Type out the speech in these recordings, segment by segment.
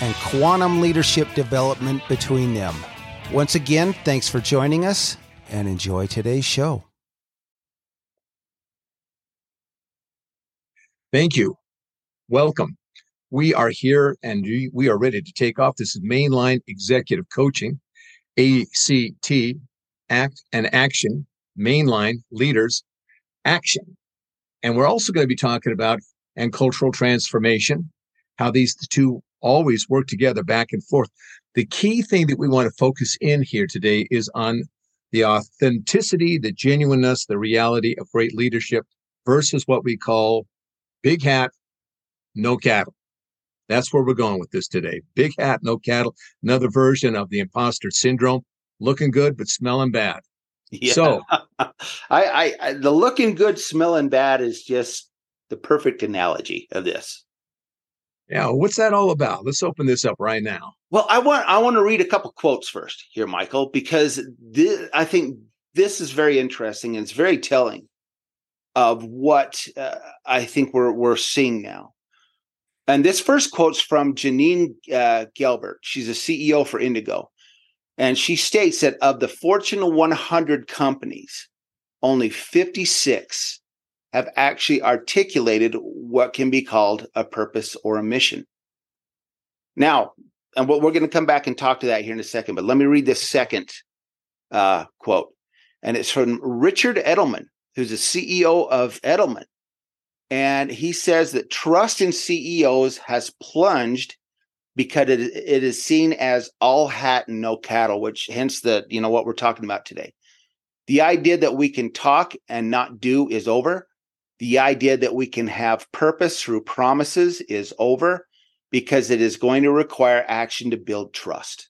and quantum leadership development between them. Once again, thanks for joining us and enjoy today's show. Thank you. Welcome. We are here and we are ready to take off. This is Mainline Executive Coaching, ACT, Act and Action, Mainline Leaders, Action. And we're also going to be talking about and cultural transformation, how these two always work together back and forth. The key thing that we want to focus in here today is on the authenticity, the genuineness, the reality of great leadership versus what we call big hat, no cattle. That's where we're going with this today. Big hat, no cattle. Another version of the imposter syndrome. Looking good, but smelling bad. Yeah. So, I, I, I, the looking good, smelling bad is just the perfect analogy of this. Yeah, what's that all about? Let's open this up right now. Well, I want I want to read a couple quotes first here, Michael, because this, I think this is very interesting and it's very telling of what uh, I think we're we're seeing now. And this first quote's from Janeen uh, Gelbart. She's a CEO for Indiggo. And she states that of the Fortune 100 companies, only 56 have actually articulated what can be called a purpose or a mission. Now, and we're going to come back and talk to that here in a second, but let me read this second uh, quote. And it's from Richard Edelman, who's the CEO of Edelman. And he says that trust in CEOs has plunged because it, it is seen as all hat and no cattle, which hence the, you know, what we're talking about today. The idea that we can talk and not do is over. The idea that we can have purpose through promises is over because it is going to require action to build trust.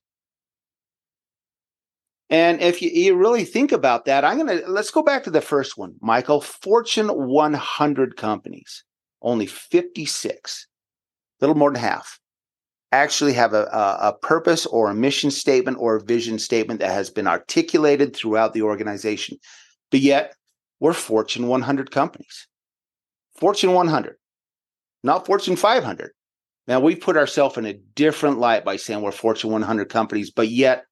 And if you, you really think about that, I'm going to let's go back to the first one, Michael. Fortune 100 companies, only 56, a little more than half, actually have a, a, a purpose or a mission statement or a vision statement that has been articulated throughout the organization. But yet, we're Fortune 100 companies. Fortune 100, not Fortune 500. Now, we put ourselves in a different light by saying we're Fortune 100 companies, but yet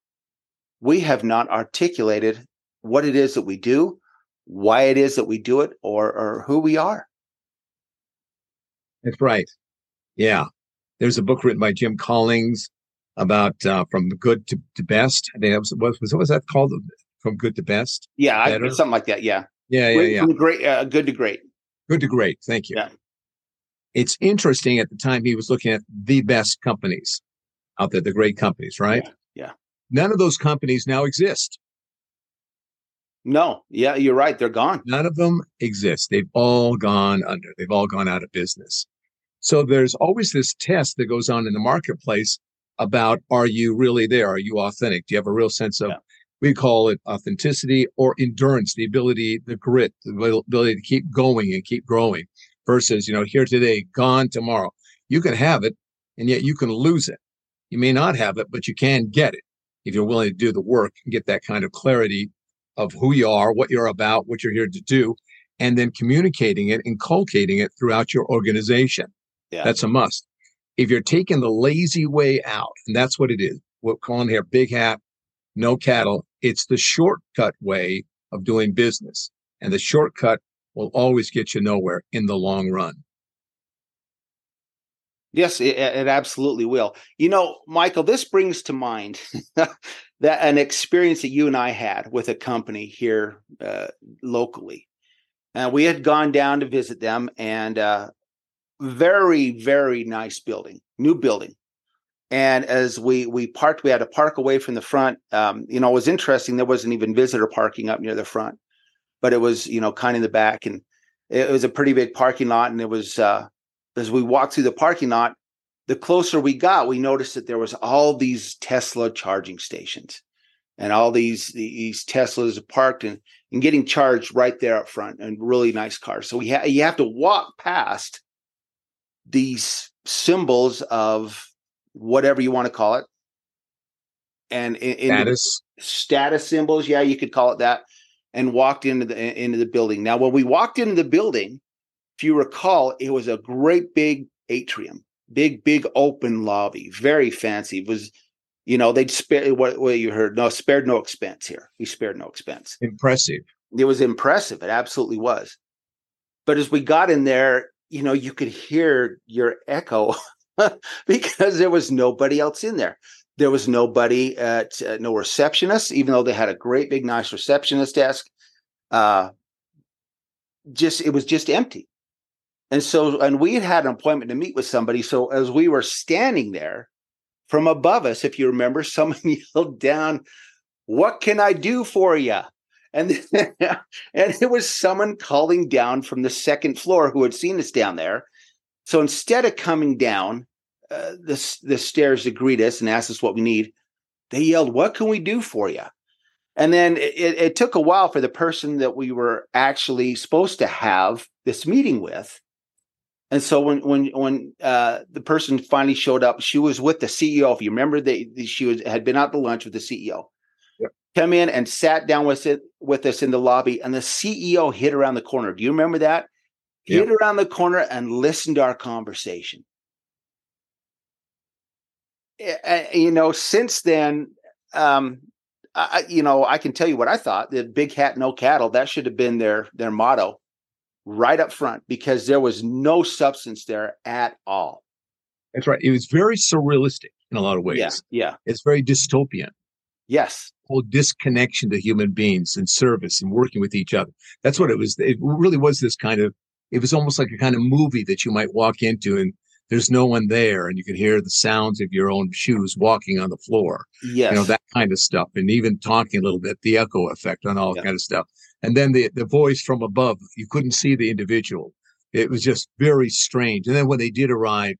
we have not articulated what it is that we do, why it is that we do it, or, or who we are. That's right. Yeah. There's a book written by Jim Collins about uh, from good to, to best. I think that was, what was, what was that called? From good to best? Yeah, I, something like that. Yeah. Yeah, yeah, yeah. From great, uh, good to great. Good to great. Thank you. Yeah. It's interesting at the time he was looking at the best companies out there, the great companies, right? Yeah. yeah. None of those companies now exist. No, yeah, you're right. They're gone. None of them exist. They've all gone under. They've all gone out of business. So there's always this test that goes on in the marketplace about are you really there? Are you authentic? Do you have a real sense of, yeah. We call it authenticity or endurance, the ability, the grit, the ability to keep going and keep growing versus, you know, here today, gone tomorrow. You can have it and yet you can lose it. You may not have it, but you can get it if you're willing to do the work and get that kind of clarity of who you are, what you're about, what you're here to do, and then communicating it, inculcating it throughout your organization. Yeah. That's a must. If you're taking the lazy way out, and that's what it is, we're calling here big hat, no cattle, it's the shortcut way of doing business. And the shortcut will always get you nowhere in the long run. Yes, it, it, absolutely will. You know, Michael, this brings to mind that an experience that you and I had with a company here uh, locally. And we had gone down to visit them, and uh, very, very nice building, new building. And as we we parked, we had to park away from the front. Um, you know, it was interesting. There wasn't even visitor parking up near the front, but it was you know kind of in the back, and it was a pretty big parking lot. And it was uh, as we walked through the parking lot, the closer we got, we noticed that there was all these Tesla charging stations, and all these these Teslas parked and and getting charged right there up front, and really nice cars. So we ha- you have to walk past these symbols of whatever you want to call it. And in, in status status symbols, yeah, you could call it that, and walked into the into the building. Now, when we walked into the building, if you recall, it was a great big atrium, big big open lobby, very fancy. It was you know they'd spare what, what you heard no spared no expense here we spared no expense impressive it was impressive it absolutely was but as we got in there you know you could hear your echo because there was nobody else in there. There was nobody at uh, no receptionist, even though they had a great big nice receptionist desk. Uh, just it was just empty. And so, and we had had an appointment to meet with somebody. So as we were standing there, from above us, if you remember, someone yelled down, "What can I do for you?" And and it was someone calling down from the second floor who had seen us down there so instead of coming down uh, the, the stairs to greet us and ask us what we need, they yelled, What can we do for you? And then it, it took a while for the person that we were actually supposed to have this meeting with. And so when when when uh, the person finally showed up, she was with the CEO. If you remember, they she was had been out to lunch with the CEO. Come in and sat down with it with us in the lobby, and the CEO hid around the corner. Do you remember that? Yep. Hid around the corner and listened to our conversation. You know, since then, um, I, you know, I can tell you what I thought. The big hat, no cattle. That should have been their their motto, right up front, because there was no substance there at all. That's right. It was very surrealistic in a lot of ways. Yeah, yeah. It's very dystopian. Yes. Whole disconnection to human beings and service and working with each other. That's what it was. It really was this kind of it was almost like a kind of movie that you might walk into and there's no one there and you can hear the sounds of your own shoes walking on the floor. Yes. You know, that kind of stuff. And even talking a little bit, the echo effect on all yeah. kind of stuff. And then the, the voice from above, you couldn't see the individual. It was just very strange. And then when they did arrive,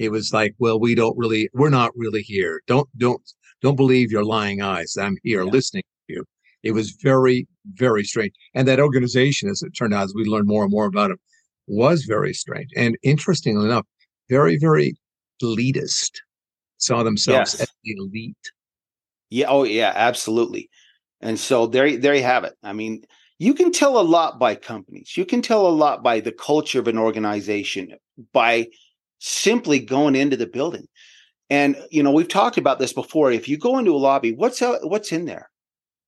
it was like, well, we don't really, we're not really here. Don't, don't, don't believe your lying eyes. I'm here yeah. listening to you. It was very, very strange. And that organization, as it turned out, as we learned more and more about it, was very strange. And interestingly enough, very, very elitist, saw themselves yes. as elite. Yeah. Oh, yeah, absolutely. And so there, there you have it. I mean, you can tell a lot by companies. You can tell a lot by the culture of an organization by simply going into the building. And you know, we've talked about this before. If you go into a lobby, what's out, what's in there?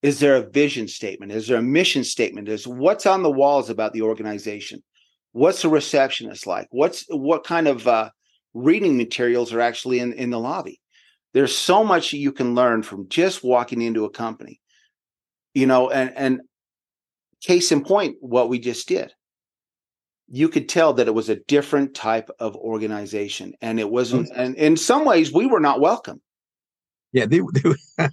Is there a vision statement? Is there a mission statement? Is what's on the walls about the organization? What's the receptionist like? What's what kind of uh, reading materials are actually in, in the lobby? There's so much you can learn from just walking into a company you know and and case in point what we just did. You could tell that it was a different type of organization and it wasn't and in some ways we were not welcome. Yeah they they,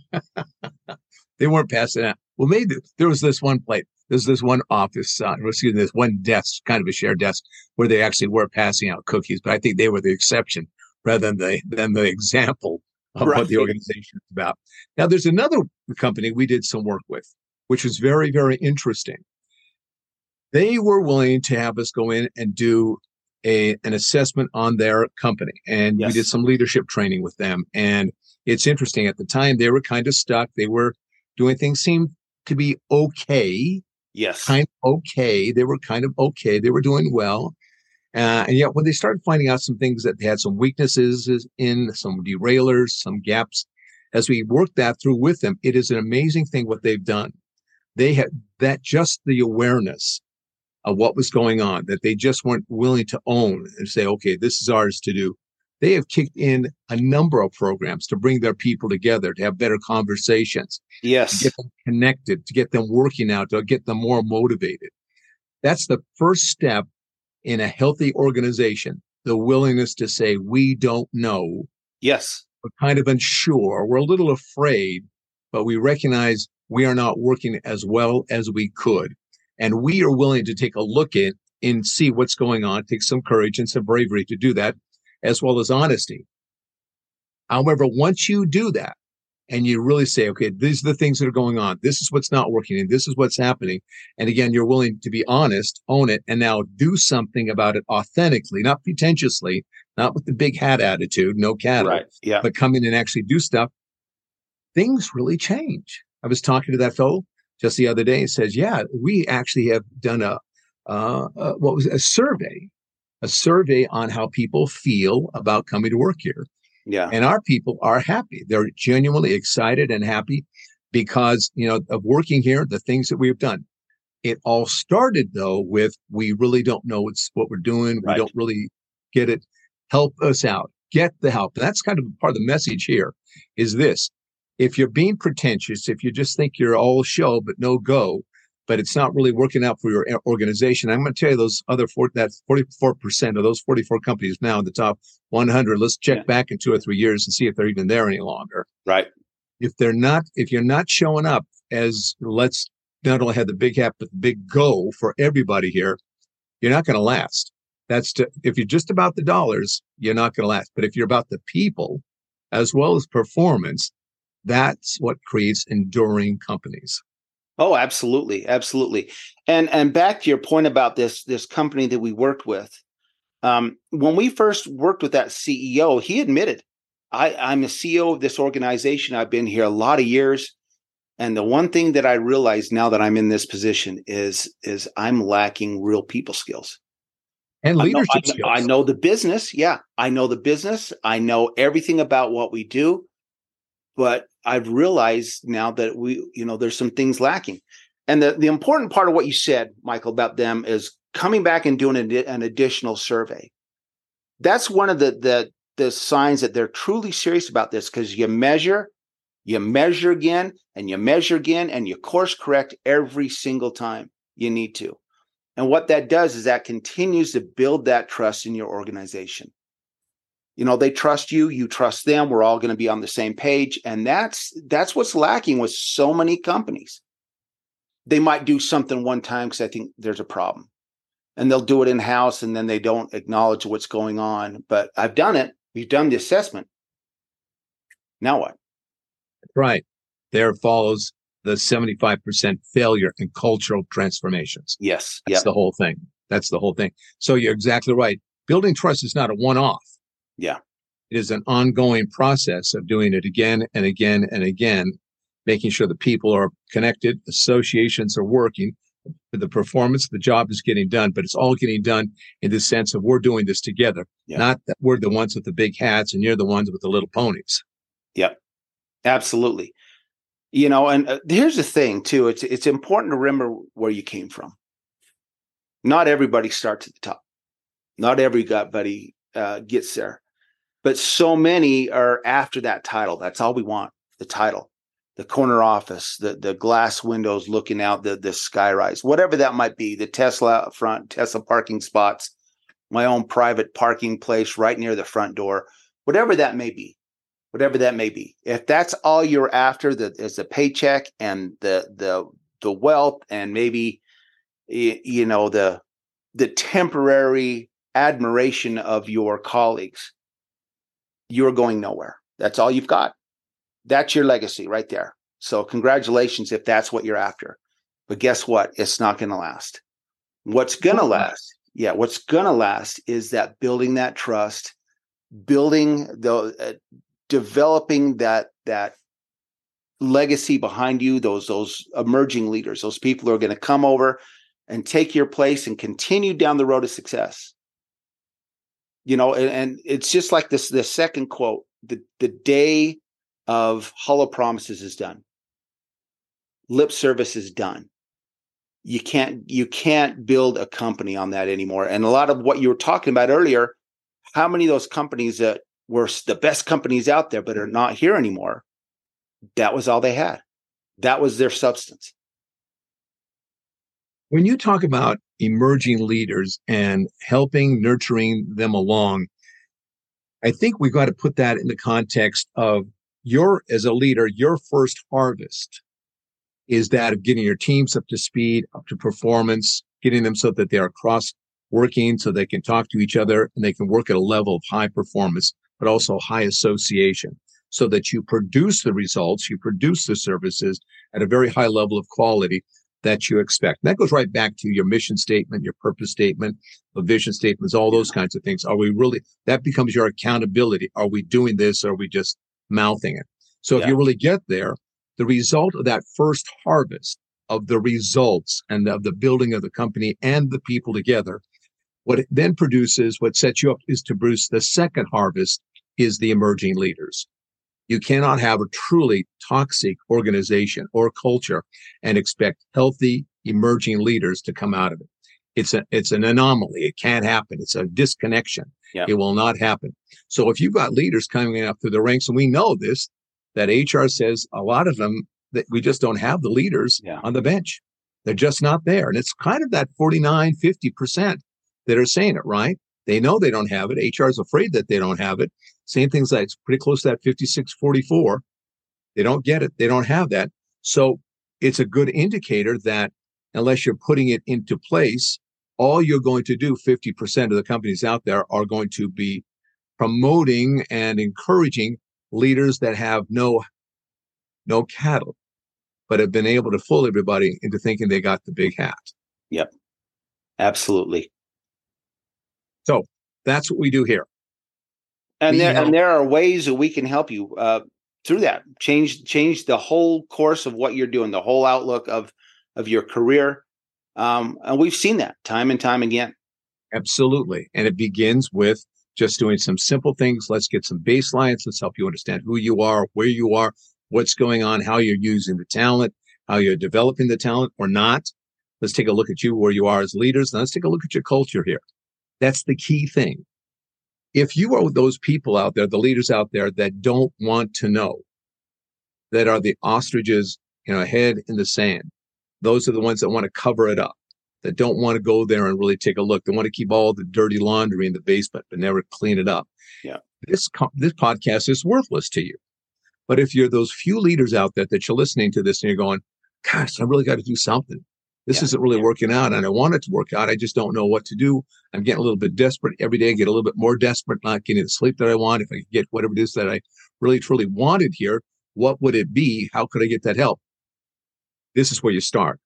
they weren't passing out. Well maybe there was this one place there's this one office, uh, excuse me, this one desk, kind of a shared desk, where they actually were passing out cookies, but I think they were the exception rather than the than the example of right. what the organization is about. Now, there's another company we did some work with, which was very, very interesting. They were willing to have us go in and do a, an assessment on their company. And yes. we did some leadership training with them. And it's interesting at the time, they were kind of stuck. They were doing things seemed to be okay Yes. Kind of okay. They were kind of okay. They were doing well. Uh, and yet, when they started finding out some things that they had some weaknesses in, some derailers, some gaps, as we worked that through with them, it is an amazing thing what they've done. They had that just the awareness of what was going on, that they just weren't willing to own and say, okay, this is ours to do. They have kicked in a number of programs to bring their people together, to have better conversations, Yes. to get them connected, to get them working out, to get them more motivated. That's the first step in a healthy organization. The willingness to say, we don't know, Yes. we're kind of unsure, we're a little afraid, but we recognize we are not working as well as we could. And we are willing to take a look at and see what's going on, take some courage and some bravery to do that, as well as honesty. However, once you do that and you really say, okay, these are the things that are going on, this is what's not working, and this is what's happening. And again, you're willing to be honest, own it, and now do something about it authentically, not pretentiously, not with the big hat attitude, no cattle, Right. Yeah. but come in and actually do stuff. Things really change. I was talking to that fellow just the other day and says, yeah, we actually have done a, uh, uh, what was it? a survey, a survey on how people feel about coming to work here. Yeah. And our people are happy. They're genuinely excited and happy because, you know, of working here, the things that we've done. It all started though with we really don't know what's what we're doing. Right. We don't really get it. Help us out. Get the help. That's kind of part of the message here is this. If you're being pretentious, if you just think you're all show but no go, but it's not really working out for your organization. I'm going to tell you those other four, that 44% of those 44 companies now in the top 100. Let's check Yeah. back in two or three years and see if they're even there any longer. Right. If they're not, if you're not showing up as let's not only have the big hat, but the big go for everybody here, you're not going to last. That's to, if you're just about the dollars, you're not going to last. But if you're about the people as well as performance, that's what creates enduring companies. Oh, absolutely, absolutely. And and back to your point about this this company that we worked with. Um, when we first worked with that CEO, he admitted, I, I'm a CEO of this organization. I've been here a lot of years. And the one thing that I realize now that I'm in this position is is I'm lacking real people skills. And leadership I know, skills. I know the business. Yeah, I know the business. I know everything about what we do, but I've realized now that we, you know, there's some things lacking. And the the important part of what you said, Michael, about them is coming back and doing an, an additional survey. That's one of the the the signs that they're truly serious about this because you measure, you measure again, and you measure again, and you course correct every single time you need to. And what that does is that continues to build that trust in your organization. You know, they trust you, you trust them, we're all going to be on the same page. And that's that's what's lacking with so many companies. They might do something one time because I think there's a problem. And they'll do it in-house and then they don't acknowledge what's going on. But I've done it. We've done the assessment. Now what? Right. There follows the 75% failure in cultural transformations. Yes. That's Yeah. the whole thing. That's the whole thing. So you're exactly right. Building trust is not a one off. Yeah. It is an ongoing process of doing it again and again and again, making sure the people are connected, associations are working, the performance, the job is getting done, but it's all getting done in the sense of we're doing this together, Yeah. not that we're the ones with the big hats and you're the ones with the little ponies. Yep, absolutely. You know, and uh, here's the thing too. It's it's important to remember where you came from. Not everybody starts at the top. Not everybody uh, gets there, but so many are after that title. That's all we want: the title, the corner office, the the glass windows looking out, the the skyrise, whatever that might be. The Tesla front, Tesla parking spots, my own private parking place right near the front door, whatever that may be whatever that may be. If that's all you're after, that is the paycheck and the the the wealth and maybe you know the the temporary admiration of your colleagues, you're going nowhere. That's all you've got. That's your legacy right there. So congratulations if that's what you're after. But guess what? It's not going to last. What's going to last? Yeah, what's going to last is that building that trust, building the uh, developing that that legacy behind you those those emerging leaders those people who are going to come over and take your place and continue down the road of success you know and, and it's just like this the second quote the the day of hollow promises is done lip service is done you can't you can't build a company on that anymore and a lot of what you were talking about earlier how many of those companies that were the best companies out there, but are not here anymore. That was all they had. That was their substance. When you talk about emerging leaders and helping nurturing them along, I think we've got to put that in the context of your, as a leader, your first harvest is that of getting your teams up to speed, up to performance, getting them so that they are cross working so they can talk to each other and they can work at a level of high performance, but also high association so that you produce the results, you produce the services at a very high level of quality that you expect. And that goes right back to your mission statement, your purpose statement, the vision statements, all those kinds of things. Are we really, that becomes your accountability. Are we doing this? Or are we just mouthing it? So yeah. if you really get there, the result of that first harvest of the results and of the building of the company and the people together, what it then produces, what sets you up is to produce the second harvest is the emerging leaders. You cannot have a truly toxic organization or culture and expect healthy emerging leaders to come out of it. It's a, it's an anomaly. It can't happen. It's a disconnection. It will not happen. So if you've got leaders coming up through the ranks, and we know this, that HR says a lot of them that we just don't have the leaders yeah. on the bench. They're just not there. And it's kind of that 49, 50% that are saying it, right? They know they don't have it. HR is afraid that they don't have it. Same things like it's pretty close to that 56, 44. They don't get it. They don't have that. So it's a good indicator that unless you're putting it into place, all you're going to do, 50% of the companies out there are going to be promoting and encouraging leaders that have no no cattle, but have been able to fool everybody into thinking they got the big hat. Yep. Absolutely. So that's what we do here. And there and there are ways that we can help you uh, through that. Change change the whole course of what you're doing, the whole outlook of of your career. Um, and we've seen that time and time again. Absolutely. And it begins with just doing some simple things. Let's get some baselines. Let's help you understand who you are, where you are, what's going on, how you're using the talent, how you're developing the talent or not. Let's take a look at you where you are as leaders. And let's take a look at your culture here. That's the key thing. If you are those people out there, the leaders out there that don't want to know, that are the ostriches, you know, head in the sand, those are the ones that want to cover it up that don't want to go there and really take a look. They want to keep all the dirty laundry in the basement, but never clean it up. Yeah. This, this podcast is worthless to you. But if you're those few leaders out there that you're listening to this and you're going, gosh, I really got to do something. This yeah. isn't really working out and I want it to work out. I just don't know what to do. I'm getting a little bit desperate every day. I get a little bit more desperate, not getting the sleep that I want. If I could get whatever it is that I really truly wanted here, what would it be? How could I get that help? This is where you start.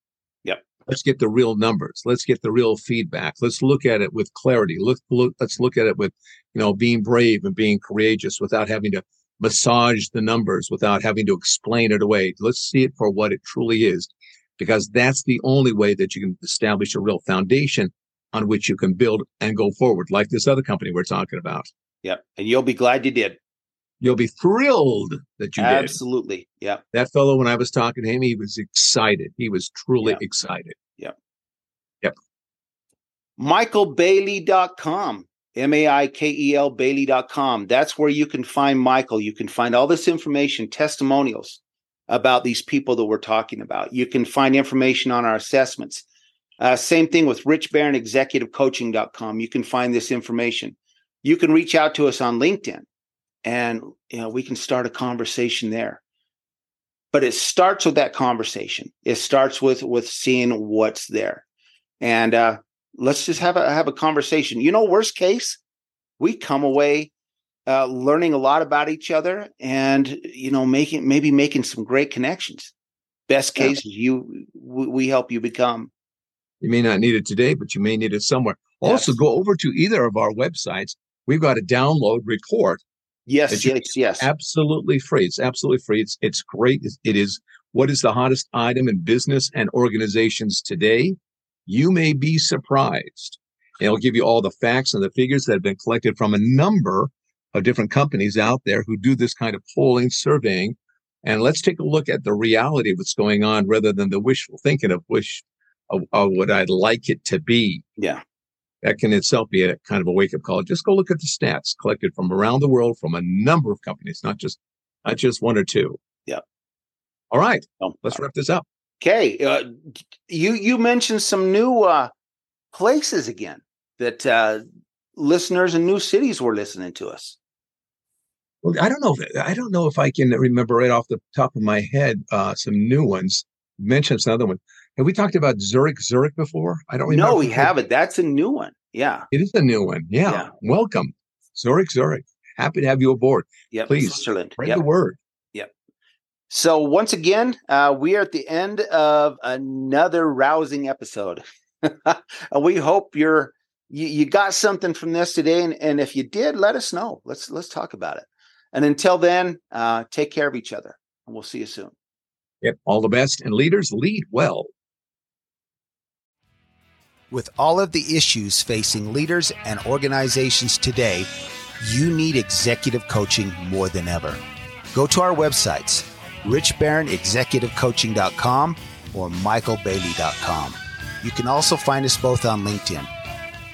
Yep. Let's get the real numbers. Let's get the real feedback. Let's look at it with clarity. Let's look, let's look at it with, you know, being brave and being courageous without having to massage the numbers, without having to explain it away. Let's see it for what it truly is, because that's the only way that you can establish a real foundation on which you can build and go forward, like this other company we're talking about. Yep. And you'll be glad you did you'll be thrilled that you did. Absolutely. Yeah. That fellow, when I was talking to him, he was excited. He was truly yep. excited. Yep. Yep. MichaelBailey.com. M A I K E L Bailey.com. That's where you can find Michael. You can find all this information, testimonials about these people that we're talking about. You can find information on our assessments. Uh, same thing with Rich Baron, executivecoaching.com. You can find this information. You can reach out to us on LinkedIn and you know we can start a conversation there but it starts with that conversation it starts with with seeing what's there and uh let's just have a have a conversation you know worst case we come away uh learning a lot about each other and you know making maybe making some great connections best case yeah. you we help you become you may not need it today but you may need it somewhere also go over to either of our websites we've got a download report Yes, yes, yes. Absolutely free. It's absolutely free. It's it's great. It is what is the hottest item in business and organizations today. You may be surprised. It'll give you all the facts and the figures that have been collected from a number of different companies out there who do this kind of polling, surveying. And let's take a look at the reality of what's going on rather than the wishful thinking of wish of, of what I'd like it to be. Yeah. that can itself be a kind of a wake up call. Just go look at the stats collected from around the world from a number of companies, not just not just one or two. Yeah. All right. Oh, Let's wrap this up. Okay, uh, you you mentioned some new uh, places again that uh, listeners in new cities were listening to us. Well, I don't know. If, I don't know if I can remember right off the top of my head uh, some new ones. Mention some other one. Have we talked about Zurich Zurich before? I don't remember. No, we haven't. That's a new one. Yeah, It is a new one. Yeah. Yeah. Welcome, Zurich Zurich. Happy to have you aboard. Yeah, Please, Switzerland. Spread Yep. the word. Yep. So once again, uh, we are at the end of another rousing episode. We hope you're you, you got something from this today, and, and if you did, let us know. Let's let's talk about it. And until then, uh, take care of each other, and we'll see you soon. Yep. All the best. And leaders lead well. With all of the issues facing leaders and organizations today, you need executive coaching more than ever. Go to our websites, richbaronexecutivecoaching.com or michaelbailey.com. You can also find us both on LinkedIn.